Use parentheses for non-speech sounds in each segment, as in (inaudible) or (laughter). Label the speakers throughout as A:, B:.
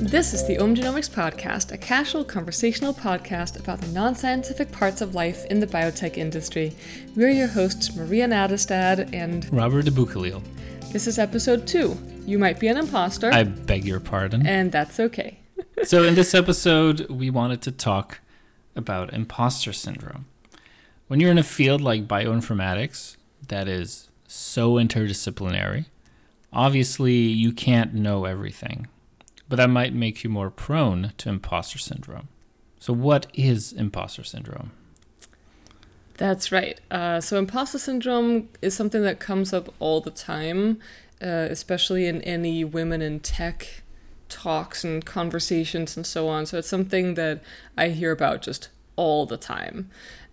A: This is the Om Genomics Podcast, a casual conversational podcast about the non scientific parts of life in the biotech industry. We're your hosts, Maria Nattestad and
B: Robert Aboukhalil.
A: This is episode two. You might be an imposter.
B: I beg your pardon.
A: And that's okay.
B: so, in this episode, we wanted to talk about imposter syndrome. When you're in a field like bioinformatics that is so interdisciplinary, obviously you can't know everything but that might make you more prone to imposter syndrome. So, what is imposter syndrome?
A: That's right. Uh, so, imposter syndrome is something that comes up all the time, uh, especially in any women in tech talks and conversations and so on. So, it's something that I hear about just all the time.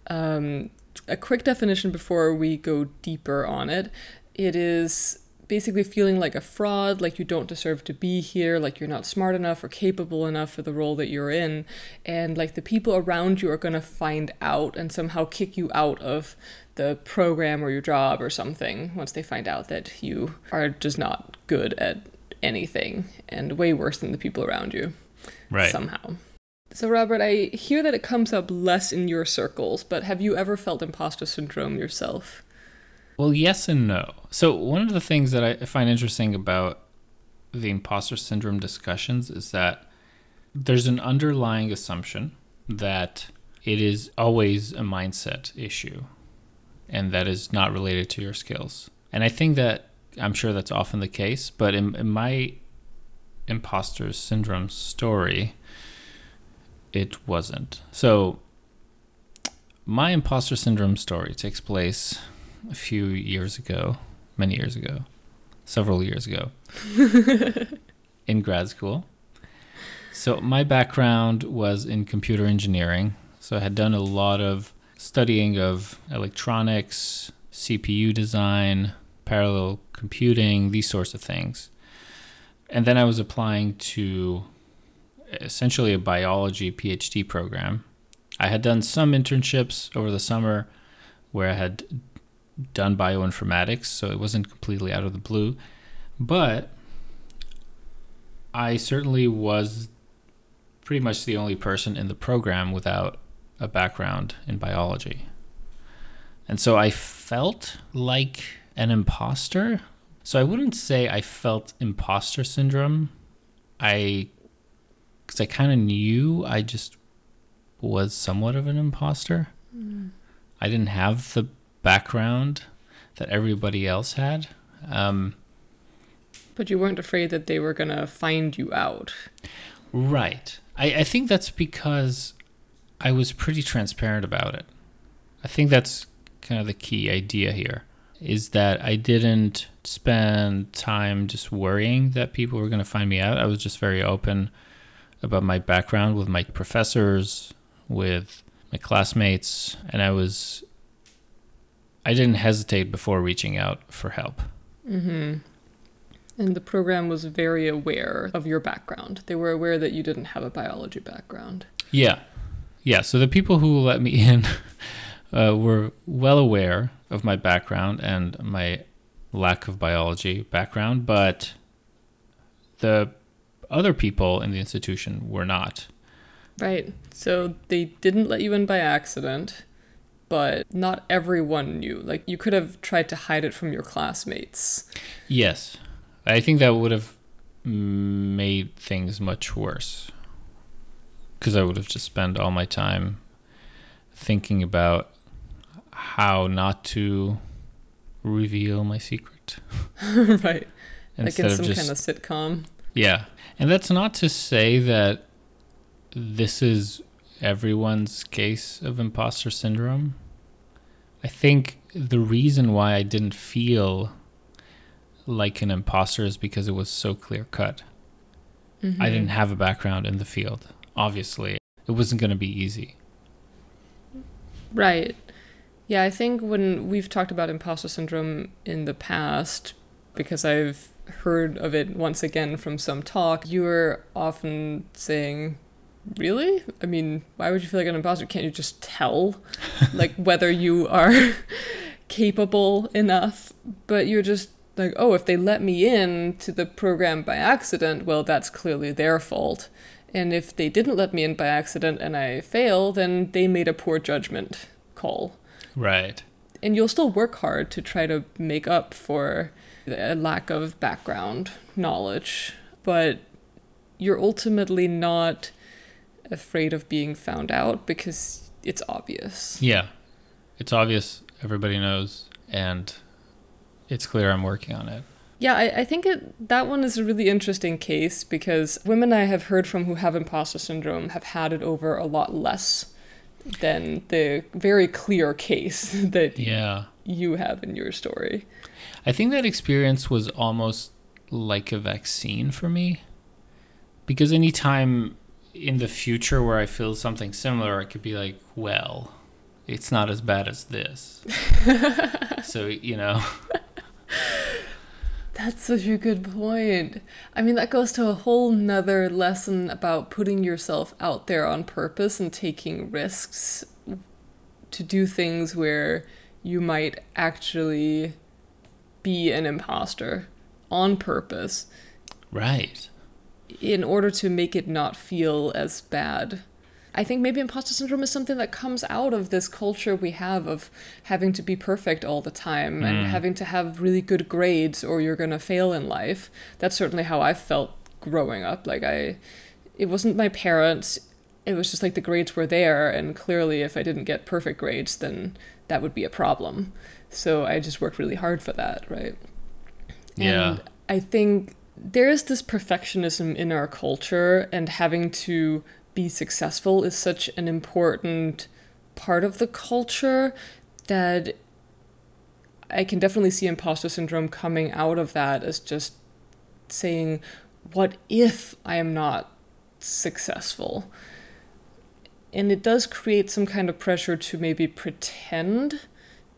A: Um, a quick definition before we go deeper on it it is basically feeling like a fraud, like you don't deserve to be here, like you're not smart enough or capable enough for the role that you're in, and like the people around you are going to find out and somehow kick you out of the program or your job or something once they find out that you are just not good at anything and way worse than the people around you.
B: Right.
A: Somehow. So, Robert, I hear that it comes up less in your circles, but have you ever felt imposter syndrome yourself?
B: Well, yes and no. So, one of the things that I find interesting about the imposter syndrome discussions is that there's an underlying assumption that it is always a mindset issue and that is not related to your skills. And I think that I'm sure that's often the case, but in, in my imposter syndrome story, it wasn't. So, my imposter syndrome story takes place a few years ago, many years ago, several years ago, (laughs) in grad school. So my background was in computer engineering. So I had done a lot of studying of electronics, CPU design, parallel computing, these sorts of things. And then I was applying to essentially a biology PhD program. I had done some internships over the summer where I had done bioinformatics, so it wasn't completely out of the blue. But I certainly was pretty much the only person in the program without a background in biology. And so I felt like an imposter. So I wouldn't say I felt imposter syndrome. I, because I kind of knew I just was somewhat of an imposter. Mm. I didn't have the background that everybody else had. Um,
A: but you weren't afraid that they were going to find you out.
B: Right. I, I think that's because I was pretty transparent about it. I think that's kind of the key idea here is that I didn't spend time just worrying that people were going to find me out. I was just very open about my background with my professors, with my classmates, and I was I didn't hesitate before reaching out for help.
A: Mm-hmm. And the program was very aware of your background. They were aware that you didn't have a biology background.
B: Yeah. Yeah. So the people who let me (laughs) in uh, were well aware of my background and my lack of biology background, but the other people in the institution were not.
A: Right. So they didn't let you in by accident but not everyone knew. Like you could have tried to hide it from your classmates.
B: Yes. I think that would have made things much worse. Because I would have just spent all my time thinking about how not to reveal my secret. (laughs)
A: right. like in some just, kind of sitcom.
B: Yeah. And that's not to say that this is everyone's case of imposter syndrome. I think the reason why I didn't feel like an imposter is because it was so clear cut. Mm-hmm. I didn't have a background in the field. Obviously, it wasn't going to be easy.
A: Right. Yeah, I think when we've talked about imposter syndrome in the past, because I've heard of it once again from some talk, you were often saying really? I mean, why would you feel like an imposter? Can't you just tell, (laughs) like, whether you are (laughs) capable enough? But you're just like, oh, if they let me in to the program by accident, well, that's clearly their fault. And if they didn't let me in by accident and I fail, then they made a poor judgment call.
B: Right.
A: And you'll still work hard to try to make up for a lack of background knowledge, but you're ultimately not afraid of being found out because it's obvious.
B: Yeah. It's obvious, everybody knows, and it's clear I'm working on it.
A: Yeah, I, I think it, that one is a really interesting case because women I have heard from who have imposter syndrome have had it over a lot less than the very clear case (laughs) that
B: Yeah.
A: you have in your story.
B: I think that experience was almost like a vaccine for me. Because anytime in the future where I feel something similar, I could be like, well, it's not as bad as this. (laughs) so, you know, (laughs)
A: That's such a good point. I mean, that goes to a whole nother lesson about putting yourself out there on purpose and taking risks to do things where you might actually be an imposter on purpose
B: right.
A: In order to make it not feel as bad. I think maybe imposter syndrome is something that comes out of this culture we have of having to be perfect all the time and mm. having to have really good grades or you're going to fail in life. That's certainly how I felt growing up. Like I it wasn't my parents, it was just like the grades were there and clearly if I didn't get perfect grades then that would be a problem. So I just worked really hard for that, right?
B: Yeah.
A: And I think there is this perfectionism in our culture, and having to be successful is such an important part of the culture that I can definitely see imposter syndrome coming out of that as just saying, What if I am not successful? And it does create some kind of pressure to maybe pretend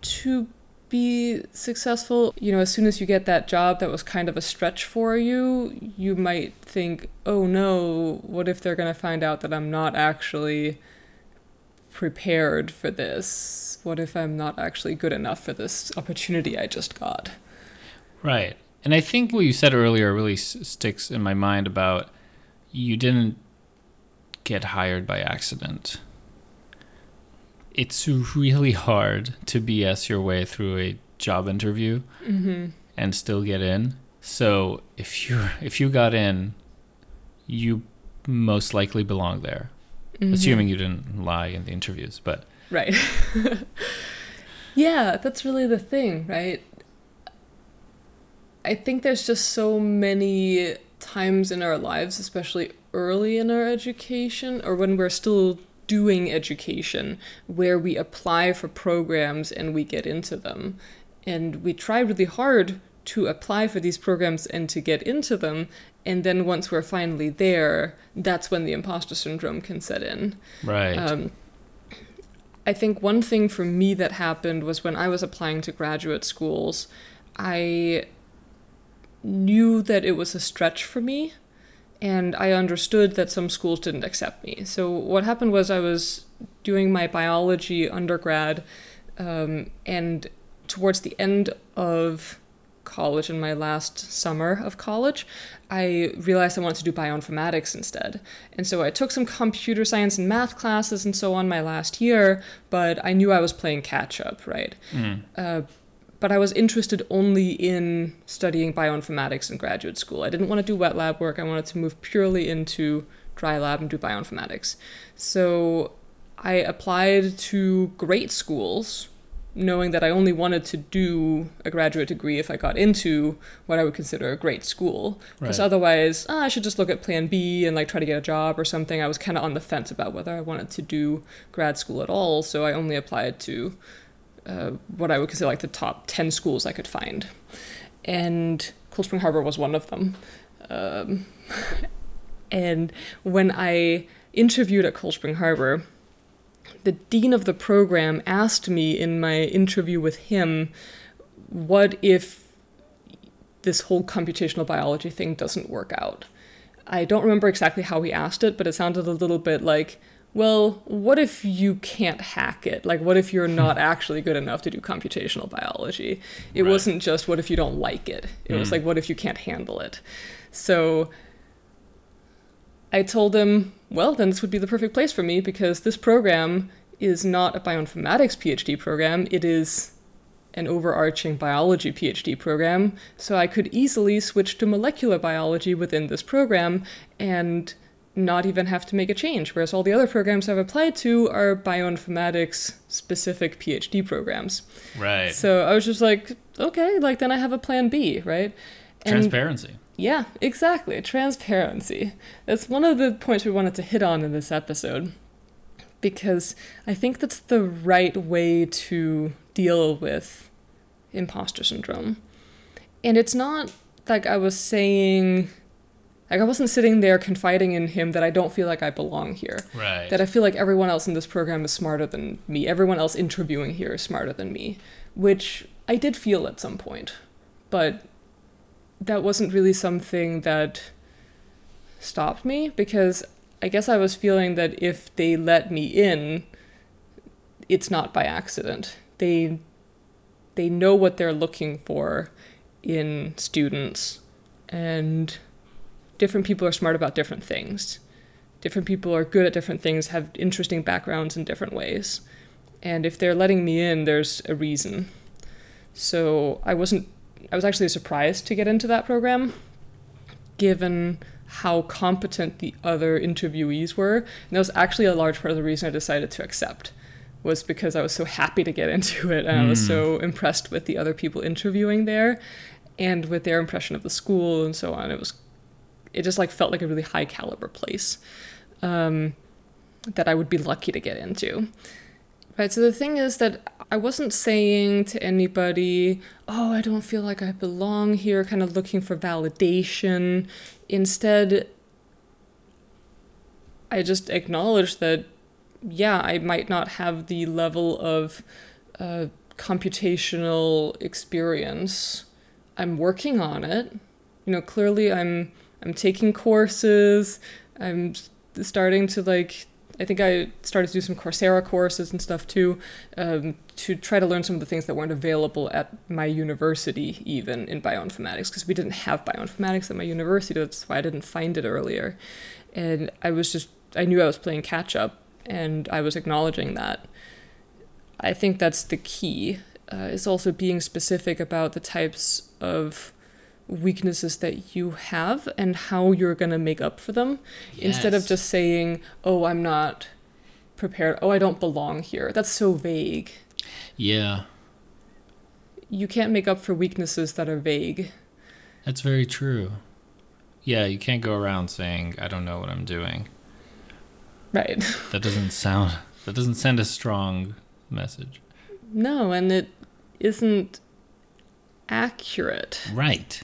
A: to be successful. You know, as soon as you get that job that was kind of a stretch for you, you might think, oh no, what if they're going to find out that I'm not actually prepared for this? What if I'm not actually good enough for this opportunity I just got?
B: Right. And I think what you said earlier really s- sticks in my mind about you didn't get hired by accident. It's really hard to BS your way through a job interview mm-hmm. and still get in. So if you if you got in, you most likely belong there, mm-hmm. assuming you didn't lie in the interviews. But
A: Right. (laughs) yeah, that's really the thing, right? I think there's just so many times in our lives, especially early in our education or when we're still doing education, where we apply for programs and we get into them. And we try really hard to apply for these programs and to get into them. And then once we're finally there, that's when the imposter syndrome can set in.
B: right,
A: Um, I think one thing for me that happened was when I was applying to graduate schools, I knew that it was a stretch for me, and I understood that some schools didn't accept me. So, what happened was I was doing my biology undergrad, um, and towards the end of college, in my last summer of college, I realized I wanted to do bioinformatics instead. And so I took some computer science and math classes and so on my last year, but I knew I was playing catch up, right? Uh, but I was interested only in studying bioinformatics in graduate school. I didn't want to do wet lab work. I wanted to move purely into dry lab and do bioinformatics. So I applied to great schools, knowing that I only wanted to do a graduate degree if I got into what I would consider a great school. Because
B: Right.
A: otherwise, ah, I should just look at plan B and like try to get a job or something. I was kind of on the fence about whether I wanted to do grad school at all. So I only applied to uh, what I would consider like the top 10 schools I could find. And Cold Spring Harbor was one of them. Um, (laughs) and when I interviewed at Cold Spring Harbor, the dean of the program asked me in my interview with him, what if this whole computational biology thing doesn't work out? I don't remember exactly how he asked it, but it sounded a little bit like, well, what if you can't hack it? Like, what if you're not (laughs) actually good enough to do computational biology? It
B: Right.
A: wasn't just what if you don't like it, it was
B: Mm.
A: like, what if you can't handle it? So I told him, well, then this would be the perfect place for me because this program is not a bioinformatics PhD program, it is an overarching biology PhD program. So I could easily switch to molecular biology within this program and not even have to make a change. Whereas all the other programs I've applied to are bioinformatics specific PhD programs.
B: Right.
A: So I was just like, okay, like then I have a plan B, right? And
B: Transparency.
A: yeah, exactly. Transparency. That's one of the points we wanted to hit on in this episode because I think that's the right way to deal with imposter syndrome. And it's not like I was saying, like I wasn't sitting there confiding in him that I don't feel like I belong here.
B: Right.
A: That I feel like everyone else in this program is smarter than me. Everyone else interviewing here is smarter than me, which I did feel at some point. But that wasn't really something that stopped me because I guess I was feeling that if they let me in, it's not by accident. They they know what they're looking for in students and different people are smart about different things different people are good at different things, have interesting backgrounds in different ways. And if they're letting me in, there's a reason. So I wasn't, I was actually surprised to get into that program, given how competent the other interviewees were. And that was actually a large part of the reason I decided to accept, was because I was so happy to get (laughs) into it and I was
B: Mm.
A: so impressed with the other people interviewing there and with their impression of the school and so on. It was it just like felt like a really high caliber place um, that I would be lucky to get into. Right. So the thing is that I wasn't saying to anybody, "Oh, I don't feel like I belong here," kind of looking for validation. Instead, I just acknowledged that, yeah, I might not have the level of uh, computational experience. I'm working on it. You know, clearly I'm I'm taking courses. I'm starting to like. I think I started to do some Coursera courses and stuff too, um, to try to learn some of the things that weren't available at my university, even in bioinformatics, because we didn't have bioinformatics at my university. That's why I didn't find it earlier, and I was just I knew I was playing catch up, and I was acknowledging that. I think that's the key. Uh, is also being specific about the types of weaknesses that you have and how you're going to make up for them instead of just saying, "Oh, I'm not prepared. Oh, I don't belong here." That's so vague.
B: Yeah,
A: You can't make up for weaknesses that are vague.
B: that's very true. Yeah, you can't go around saying I don't know what I'm doing.
A: Right. (laughs)
B: That doesn't sound. That doesn't send a strong message.
A: no, and it isn't accurate.
B: Right.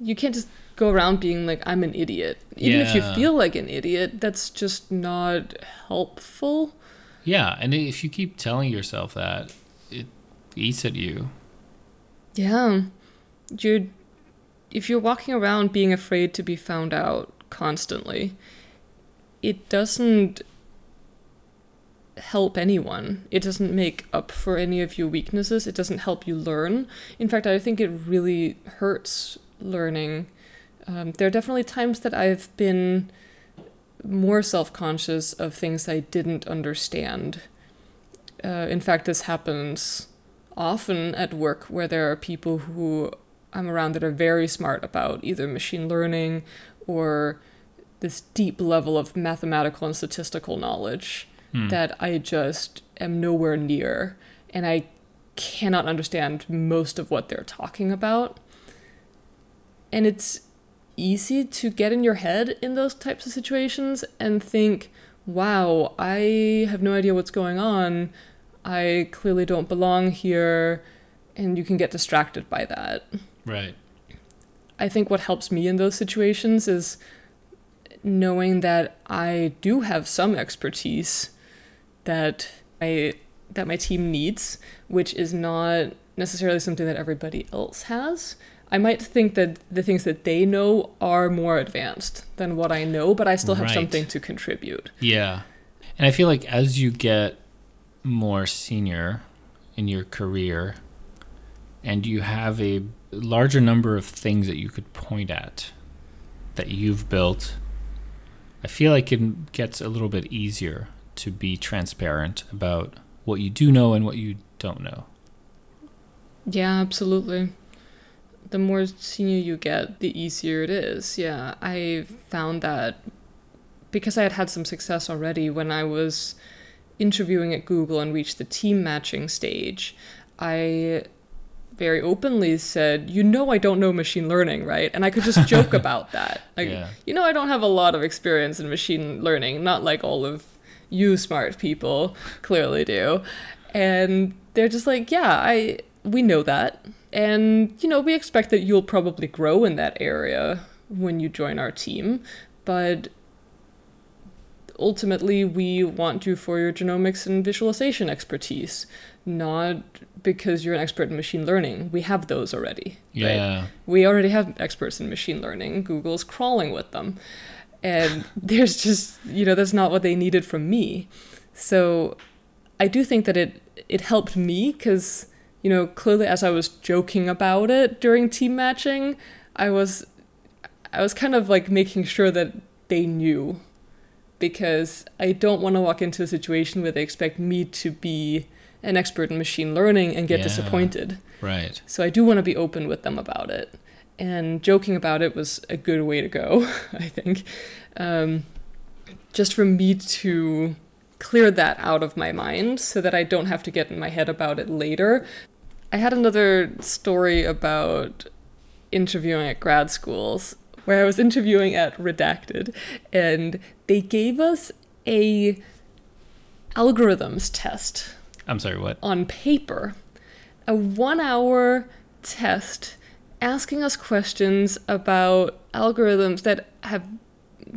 A: You can't just go around being like, I'm an idiot. Even if you feel like an idiot, that's just not helpful.
B: Yeah, and if you keep telling yourself that, it eats at you.
A: Yeah. You're if you're walking around being afraid to be found out constantly, it doesn't help anyone. It doesn't make up for any of your weaknesses. It doesn't help you learn. In fact, I think it really hurts learning. Um, there are definitely times that I've been more self conscious of things I didn't understand. Uh, in fact, this happens often at work where there are people who I'm around that are very smart about either machine learning or this deep level of mathematical and statistical knowledge
B: Hmm.
A: that I just am nowhere near and I cannot understand most of what they're talking about. And it's easy to get in your head in those types of situations and think, wow, I have no idea what's going on. I clearly don't belong here. And you can get distracted by that.
B: Right.
A: I think what helps me in those situations is knowing that I do have some expertise that I that my team needs, which is not necessarily something that everybody else has. I might think that the things that they know are more advanced than what I know, but I still have
B: Right.
A: something to contribute.
B: Yeah. And I feel like as you get more senior in your career and you have a larger number of things that you could point at that you've built, I feel like it gets a little bit easier to be transparent about what you do know and what you don't know.
A: Yeah, absolutely. The more senior you get, the easier it is. Yeah, I found that because I had had some success already when I was interviewing at Google and reached the team matching stage, I very openly said, "You know, I don't know machine learning, right?" And I could just joke (laughs) about that. Like,
B: Yeah.
A: you know, I don't have a lot of experience in machine learning, not like all of you smart people clearly do. And they're just like, "Yeah, I we know that." And you know, we expect that you'll probably grow in that area when you join our team, but ultimately we want you for your genomics and visualization expertise, not because you're an expert in machine learning. We have those already. right?
B: Yeah.
A: We already have experts in machine learning. Google's crawling with them. And (laughs) there's just, you know, that's not what they needed from me. So I do think that it it helped me cuz you know, clearly as I was joking about it during team matching, I was I was kind of like making sure that they knew because I don't want to walk into a situation where they expect me to be an expert in machine learning and get
B: Yeah.
A: disappointed.
B: Right.
A: So I do want to be open with them about it. And joking about it was a good way to go, (laughs) I think. Um, just for me to clear that out of my mind so that I don't have to get in my head about it later. I had another story about interviewing at grad schools where I was interviewing at Redacted and they gave us a algorithms test
B: I'm sorry, what?
A: on paper a one hour test asking us questions about algorithms that have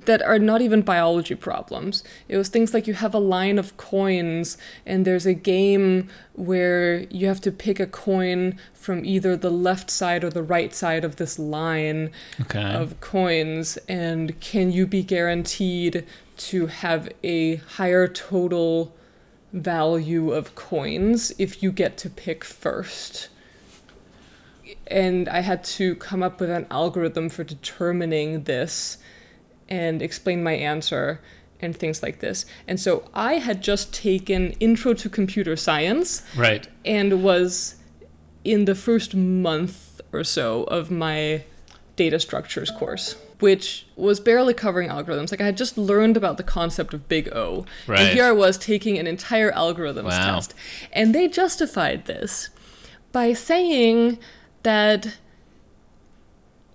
A: that are not even biology problems. It was things like you have a line of coins and there's a game where you have to pick a coin from either the left side or the right side of this line
B: Okay.
A: of coins and can you be guaranteed to have a higher total value of coins if you get to pick first and i had to come up with an algorithm for determining this and explain my answer and things like this and so i had just taken intro to computer science
B: right.
A: and was in the first month or so of my data structures course, which was barely covering algorithms. Like I had just learned about the concept of big O.
B: Right.
A: And here I was taking an entire algorithms
B: Wow.
A: test. And they justified this by saying that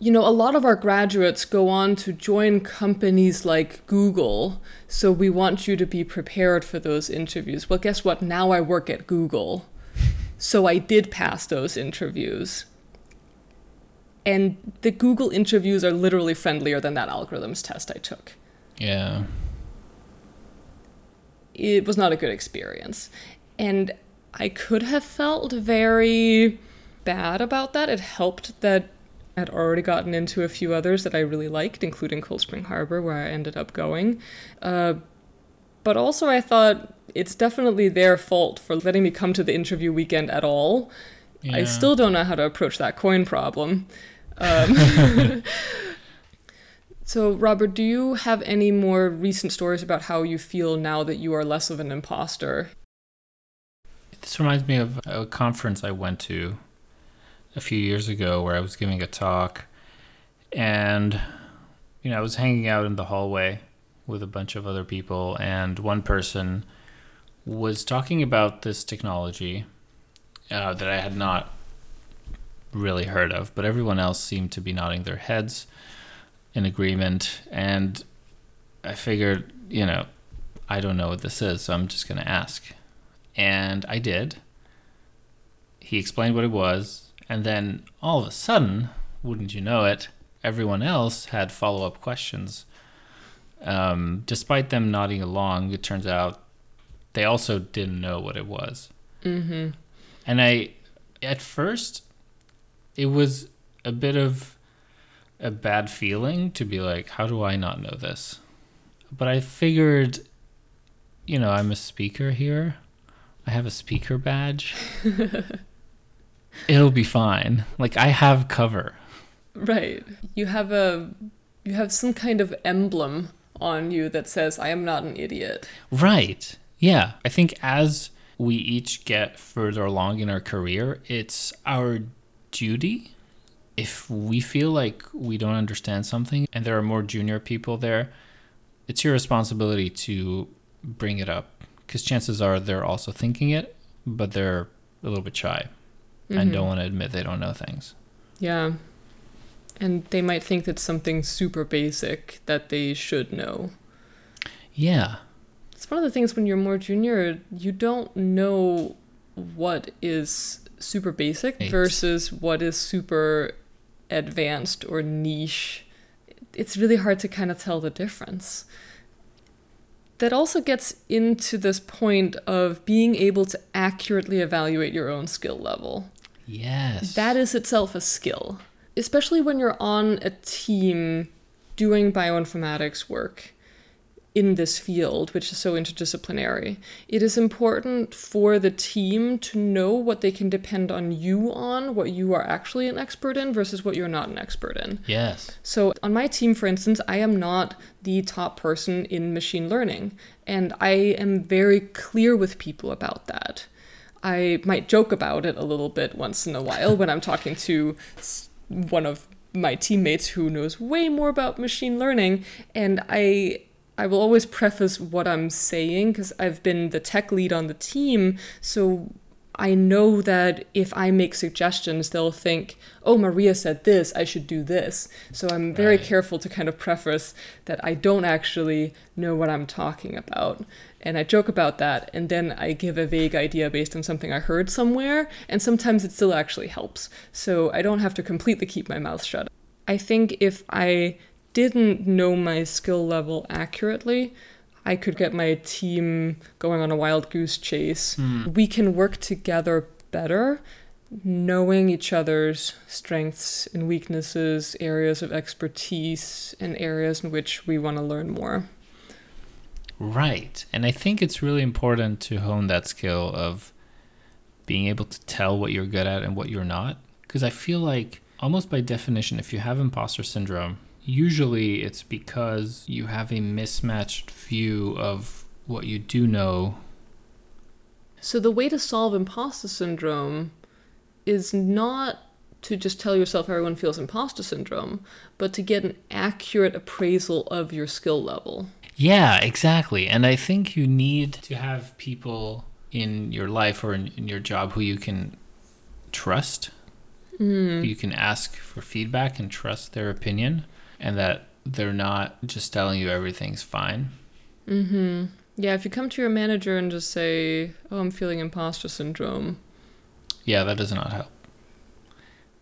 A: you know, a lot of our graduates go on to join companies like Google, so we want you to be prepared for those interviews. Well, guess what? Now I work at Google. So I did pass those interviews. And the Google interviews are literally friendlier than that algorithms test I took.
B: Yeah.
A: it was not a good experience. And I could have felt very bad about that. It helped that I'd already gotten into a few others that I really liked, including Cold Spring Harbor, where I ended up going. Uh, but also, I thought it's definitely their fault for letting me come to the interview weekend at all. I still don't know how to approach that coin problem. Um, (laughs) so, Robert, do you have any more recent stories about how you feel now that you are less of an imposter?
B: This reminds me of a conference I went to a few years ago where I was giving a talk and you know, I was hanging out in the hallway with a bunch of other people and one person was talking about this technology uh, that I had not really heard of, but everyone else seemed to be nodding their heads in agreement and I figured, you know, I don't know what this is, so I'm just going to ask. And I did. He explained what it was, and then all of a sudden, wouldn't you know it, everyone else had follow up questions. Um, despite them nodding along, it turns out they also didn't know what it was.
A: Mm-hmm.
B: And I, at first, it was a bit of a bad feeling to be like, how do I not know this? But I figured you know, I'm a speaker here. I have a speaker badge. (laughs) It'll be fine. Like I have cover.
A: Right. You have a you have some kind of emblem on you that says I am not an idiot.
B: Right. Yeah. I think as we each get further along in our career, it's our duty if we feel like we don't understand something and there are more junior people there, it's your responsibility to bring it up because chances are they're also thinking it, but they're a little bit shy mm-hmm. and don't want to admit they don't know things.
A: Yeah. And they might think that's something super basic that they should know.
B: Yeah.
A: It's one of the things when you're more junior, you don't know what is super basic Eight. versus what is super advanced or niche. It's really hard to kind of tell the difference. That also gets into this point of being able to accurately evaluate your own skill level.
B: Yes.
A: That is itself a skill, especially when you're on a team doing bioinformatics work in this field, which is so interdisciplinary. It is important for the team to know what they can depend on you on, what you are actually an expert in versus what you're not an expert in.
B: Yes.
A: So on my team, for instance, I am not the top person in machine learning, and I am very clear with people about that. I might joke about it a little bit once in a while when I'm talking to one of my teammates who knows way more about machine learning, and I I will always preface what I'm saying because I've been the tech lead on the team. So I know that if I make suggestions, they'll think, oh, Maria said this, I should do this. So I'm very right. careful to kind of preface that I don't actually know what I'm talking about. And I joke about that, and then I give a vague idea based on something I heard somewhere, and sometimes it still actually helps. So I don't have to completely keep my mouth shut. I think if I didn't know my skill level accurately, I could get my team going on a wild goose chase. Mm. We can work together better, knowing each other's strengths and weaknesses, areas of expertise, and areas in which we want to learn more.
B: Right. And I think it's really important to hone that skill of being able to tell what you're good at and what you're not. Because I feel like, almost by definition, if you have imposter syndrome, usually it's because you have a mismatched view of what you do know.
A: So the way to solve imposter syndrome is not to just tell yourself everyone feels imposter syndrome, but to get an accurate appraisal of your skill level.
B: Yeah, exactly. And I think you need to have people in your life or in, in your job who you can trust. Mm. You can ask for feedback and trust their opinion and that they're not just telling you everything's fine.
A: Mm-hmm. Yeah, if you come to your manager and just say, "Oh, I'm feeling imposter syndrome,"
B: yeah, that does not help.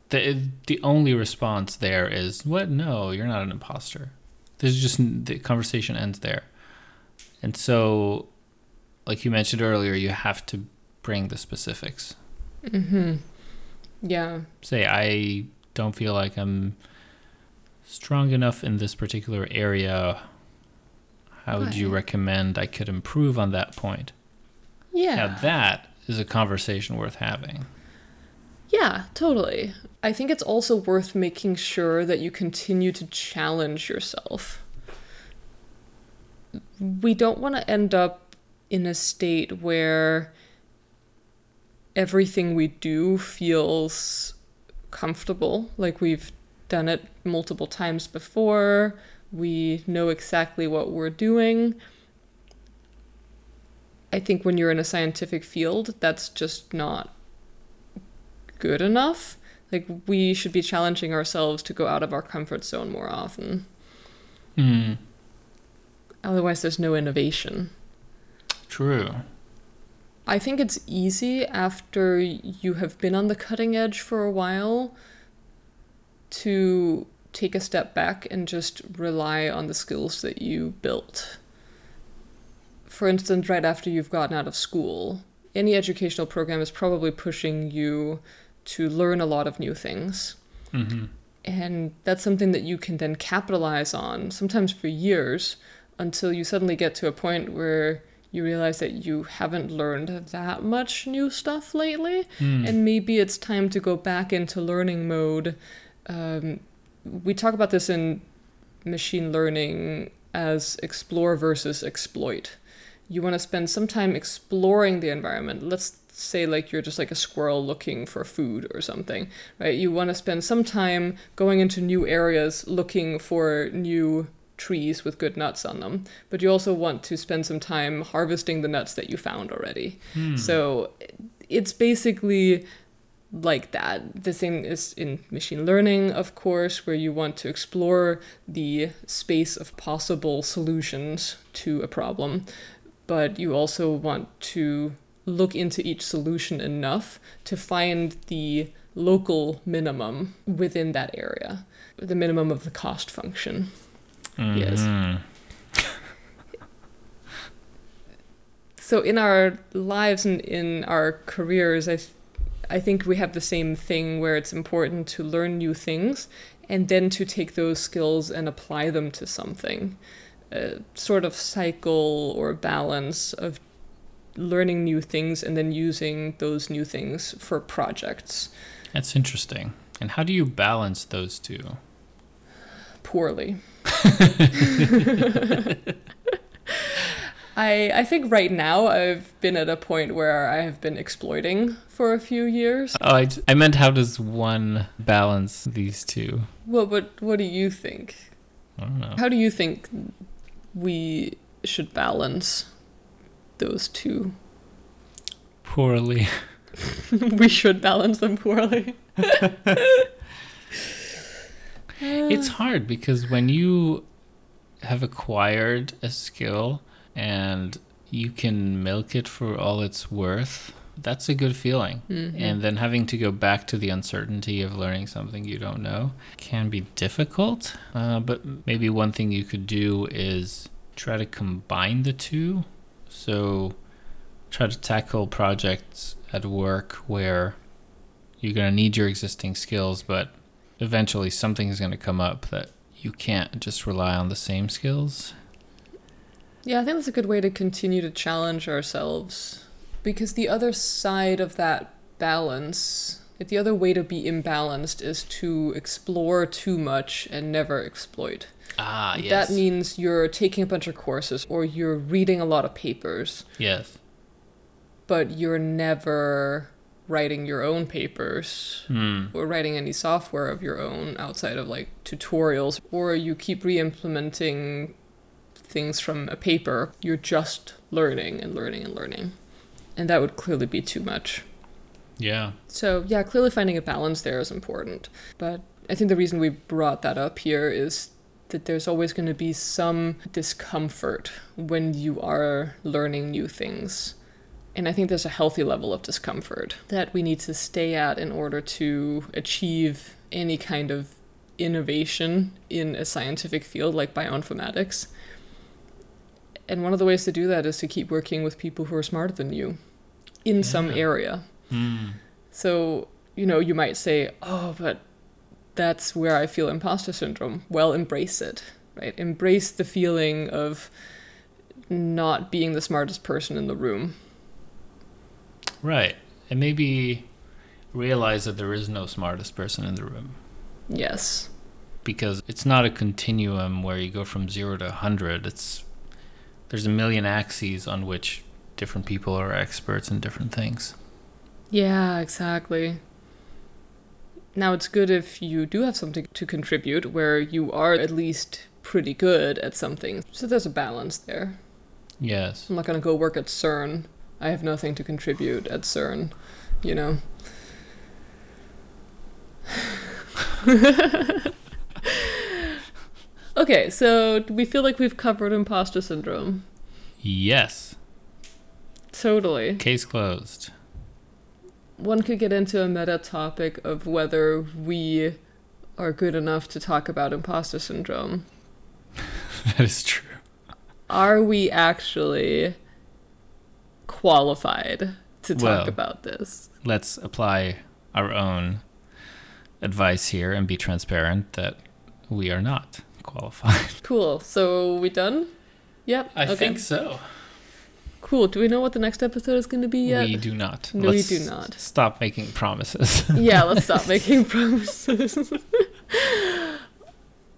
B: the The only response there is, "What? No, you're not an imposter." There's just the conversation ends there, and so, like you mentioned earlier, you have to bring the specifics.
A: Mm-hmm. Yeah.
B: Say, I don't feel like I'm strong enough in this particular area. How would you recommend I could improve on that point?
A: Yeah.
B: Now that is a conversation worth having.
A: Yeah, totally. I think it's also worth making sure that you continue to challenge yourself. We don't want to end up in a state where everything we do feels comfortable, like we've done it multiple times before. We know exactly what we're doing. I think when you're in a scientific field, that's just not good enough. Like, we should be challenging ourselves to go out of our comfort zone more often.
B: Mm.
A: Otherwise, there's no innovation.
B: True.
A: I think it's easy after you have been on the cutting edge for a while to take a step back and just rely on the skills that you built. For instance, right after you've gotten out of school, any educational program is probably pushing you to learn a lot of new things.
B: Mm-hmm.
A: And that's something that you can then capitalize on, sometimes for years, until you suddenly get to a point where you realize that you haven't learned that much new stuff lately, and maybe it's time to go back into learning mode. Um, we talk about this in machine learning as explore versus exploit. You want to spend some time exploring the environment. Let's say like you're just like a squirrel looking for food or something, right? You want to spend some time going into new areas looking for new trees with good nuts on them, but you also want to spend some time harvesting the nuts that you found already. So it's basically like that. The same is in machine learning, of course, where you want to explore the space of possible solutions to a problem, but you also want to look into each solution enough to find the local minimum within that area, the minimum of the cost function. Yes.
B: Mhm.
A: So in our lives and in our careers, I, I think we have the same thing where it's important to learn new things and then to take those skills and apply them to something. A sort of cycle or balance of learning new things and then using those new things for projects
B: That's interesting. And how do you balance those two?
A: poorly. (laughs) (laughs) I I think right now I've been at a point where I have been exploiting for a few years.
B: Oh, I, I meant how does one balance these two?
A: Well, but what do you think?
B: I don't know.
A: How do you think we should balance those two?
B: Poorly. (laughs) (laughs)
A: we should balance them poorly.
B: It's hard because when you have acquired a skill and you can milk it for all it's worth, that's a good feeling. And then having to go back to the uncertainty of learning something you don't know can be difficult. Uh, but maybe one thing you could do is try to combine the two. So try to tackle projects at work where you're going to need your existing skills, but eventually something is going to come up that you can't just rely on the same skills.
A: Yeah, I think that's a good way to continue to challenge ourselves because the other side of that balance, the other way to be imbalanced is to explore too much and never exploit.
B: Ah, yes.
A: That means you're taking a bunch of courses or you're reading a lot of papers,
B: yes.
A: but you're never writing your own papers
B: Hmm.
A: or writing any software of your own outside of like tutorials, or you keep re implementing things from a paper. You're just learning and learning and learning. And that would clearly be too much.
B: Yeah.
A: So, yeah, clearly finding a balance there is important. But I think the reason we brought that up here is that there's always going to be some discomfort when you are learning new things. And I think there's a healthy level of discomfort that we need to stay at in order to achieve any kind of innovation in a scientific field like bioinformatics. And one of the ways to do that is to keep working with people who are smarter than you in some area.
B: Hmm.
A: So, you know, you might say, oh, but that's where I feel imposter syndrome. Well, embrace it, right? Embrace the feeling of not being the smartest person in the room.
B: Right. And maybe realize that there is no smartest person in the room
A: Yes.
B: because it's not a continuum where you go from 0 to 100. It's there's a million axes on which different people are experts in different things.
A: Yeah, exactly. Now, it's good if you do have something to contribute where you are at least pretty good at something. So there's a balance there.
B: Yes.
A: I'm not going to go work at CERN. I have nothing to contribute at CERN, you know? (laughs) (laughs) okay, so do we feel like we've covered imposter syndrome?
B: Yes.
A: Totally.
B: Case closed.
A: One could get into a meta topic of whether we are good enough to talk about imposter syndrome. (laughs)
B: that is true.
A: Are we actually qualified to talk
B: Well.
A: about this?
B: Let's apply our own advice here and be transparent that we are not qualified. (laughs)
A: Cool. So we done? Yep.
B: I
A: okay.
B: think so.
A: Cool. Do we know what the next episode is going to be yet?
B: We do not.
A: No, we do not.
B: Stop making promises. (laughs)
A: yeah, let's stop (laughs) making promises.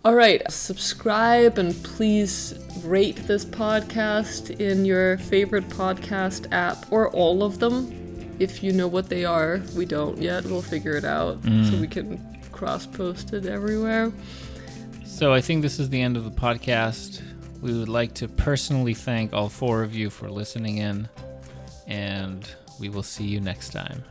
A: All right, subscribe and please rate this podcast in your favorite podcast app or all of them. If you know what they are, we don't yet. We'll figure it out
B: Mm.
A: so we can cross post it everywhere.
B: So I think this is the end of the podcast. We would like to personally thank all four of you for listening in, and we will see you next time.